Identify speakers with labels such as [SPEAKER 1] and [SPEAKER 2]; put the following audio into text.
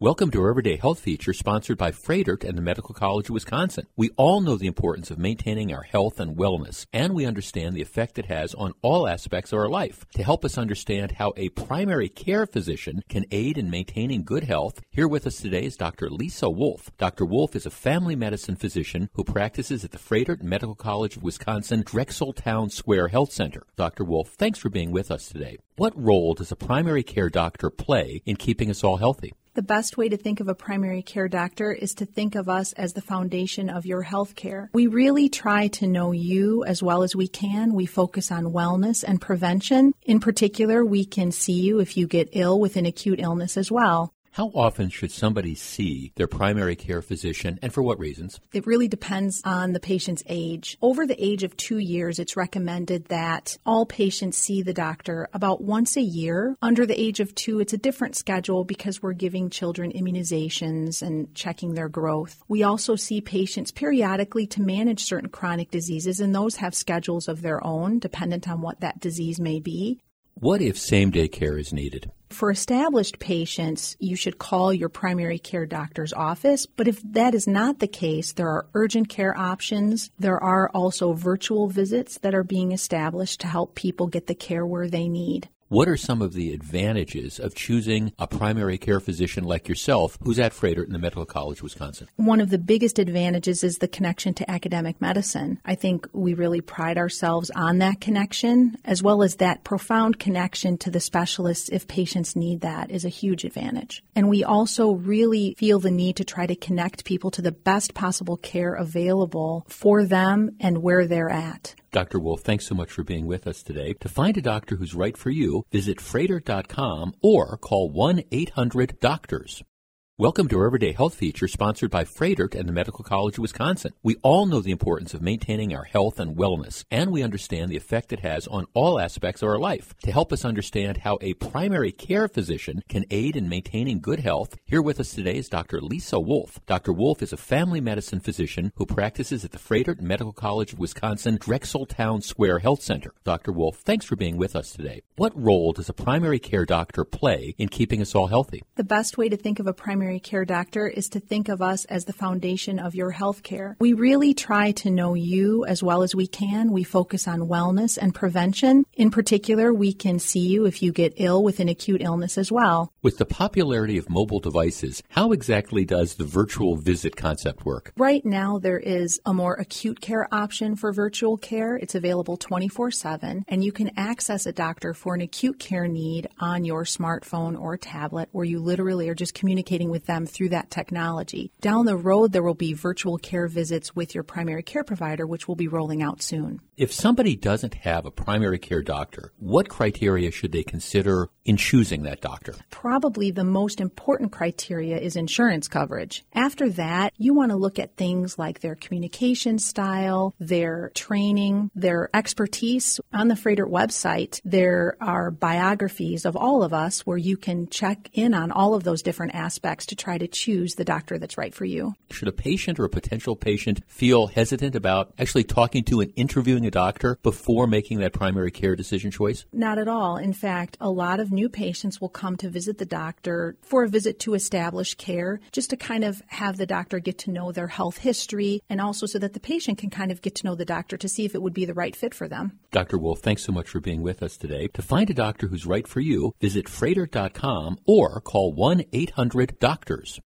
[SPEAKER 1] Welcome to our Everyday Health Feature sponsored by Froedtert and the Medical College of Wisconsin. We all know the importance of maintaining our health and wellness, and we understand the effect it has on all aspects of our life. To help us understand how a primary care physician can aid in maintaining good health, here with us today is Dr. Lisa Wolf. Dr. Wolf is a family medicine physician who practices at the Froedtert Medical College of Wisconsin Drexel Town Square Health Center. Dr. Wolf, thanks for being with us today. What role does a primary care doctor play in keeping us all healthy?
[SPEAKER 2] The best way to think of a primary care doctor is to think of us as the foundation of your health care. We really try to know you as well as we can. We focus on wellness and prevention. In particular, we can see you if you get ill with an acute illness as well.
[SPEAKER 1] How often should somebody see their primary care physician and for what reasons?
[SPEAKER 2] It really depends on the patient's age. Over the age of two years, it's recommended that all patients see the doctor about once a year. Under the age of two, it's a different schedule because we're giving children immunizations and checking their growth. We also see patients periodically to manage certain chronic diseases, and those have schedules of their own dependent on what that disease may be.
[SPEAKER 1] What if same day care is needed?
[SPEAKER 2] For established patients, you should call your primary care doctor's office, but if that is not the case, there are urgent care options. There are also virtual visits that are being established to help people get the care where they need.
[SPEAKER 1] What are some of the advantages of choosing a primary care physician like yourself who's at Froedtert in the Medical College of Wisconsin?
[SPEAKER 2] One of the biggest advantages is the connection to academic medicine. I think we really pride ourselves on that connection, as well as that profound connection to the specialists if patients need that is a huge advantage. And we also really feel the need to try to connect people to the best possible care available for them and where they're at.
[SPEAKER 1] Dr. Wolf, thanks so much for being with us today. To find a doctor who's right for you, visit Froedtert.com or call 1 800 Doctors. Welcome to our Everyday Health Feature sponsored by Froedtert and the Medical College of Wisconsin. We all know the importance of maintaining our health and wellness, and we understand the effect it has on all aspects of our life. To help us understand how a primary care physician can aid in maintaining good health, here with us today is Dr. Lisa Wolf. Dr. Wolf is a family medicine physician who practices at the Froedtert Medical College of Wisconsin Drexel Town Square Health Center. Dr. Wolf, thanks for being with us today. What role does a primary care doctor play in keeping us all healthy?
[SPEAKER 2] The best way to think of a primary care doctor is to think of us as the foundation of your health care. We really try to know you as well as we can. We focus on wellness and prevention. In particular, we can see you if you get ill with an acute illness as well.
[SPEAKER 1] With the popularity of mobile devices, how exactly does the virtual visit concept work?
[SPEAKER 2] Right now, there is a more acute care option for virtual care. It's available 24 7, and you can access a doctor for an acute care need on your smartphone or tablet where you literally are just communicating with them through that technology. Down the road, there will be virtual care visits with your primary care provider, which will be rolling out soon.
[SPEAKER 1] If somebody doesn't have a primary care doctor, what criteria should they consider in choosing that doctor?
[SPEAKER 2] Probably the most important criteria is insurance coverage. After that, you want to look at things like their communication style, their training, their expertise. On the Froedtert website, there are biographies of all of us where you can check in on all of those different aspects to try to choose the doctor that's right for you.
[SPEAKER 1] Should a patient or a potential patient feel hesitant about actually talking to and interviewing a doctor before making that primary care decision choice?
[SPEAKER 2] Not at all. In fact, a lot of new patients will come to visit the doctor for a visit to establish care, just to kind of have the doctor get to know their health history and also so that the patient can kind of get to know the doctor to see if it would be the right fit for them.
[SPEAKER 1] Dr. Wolf, thanks so much for being with us today. To find a doctor who's right for you, visit Froedtert.com or call 1 800 Doctors.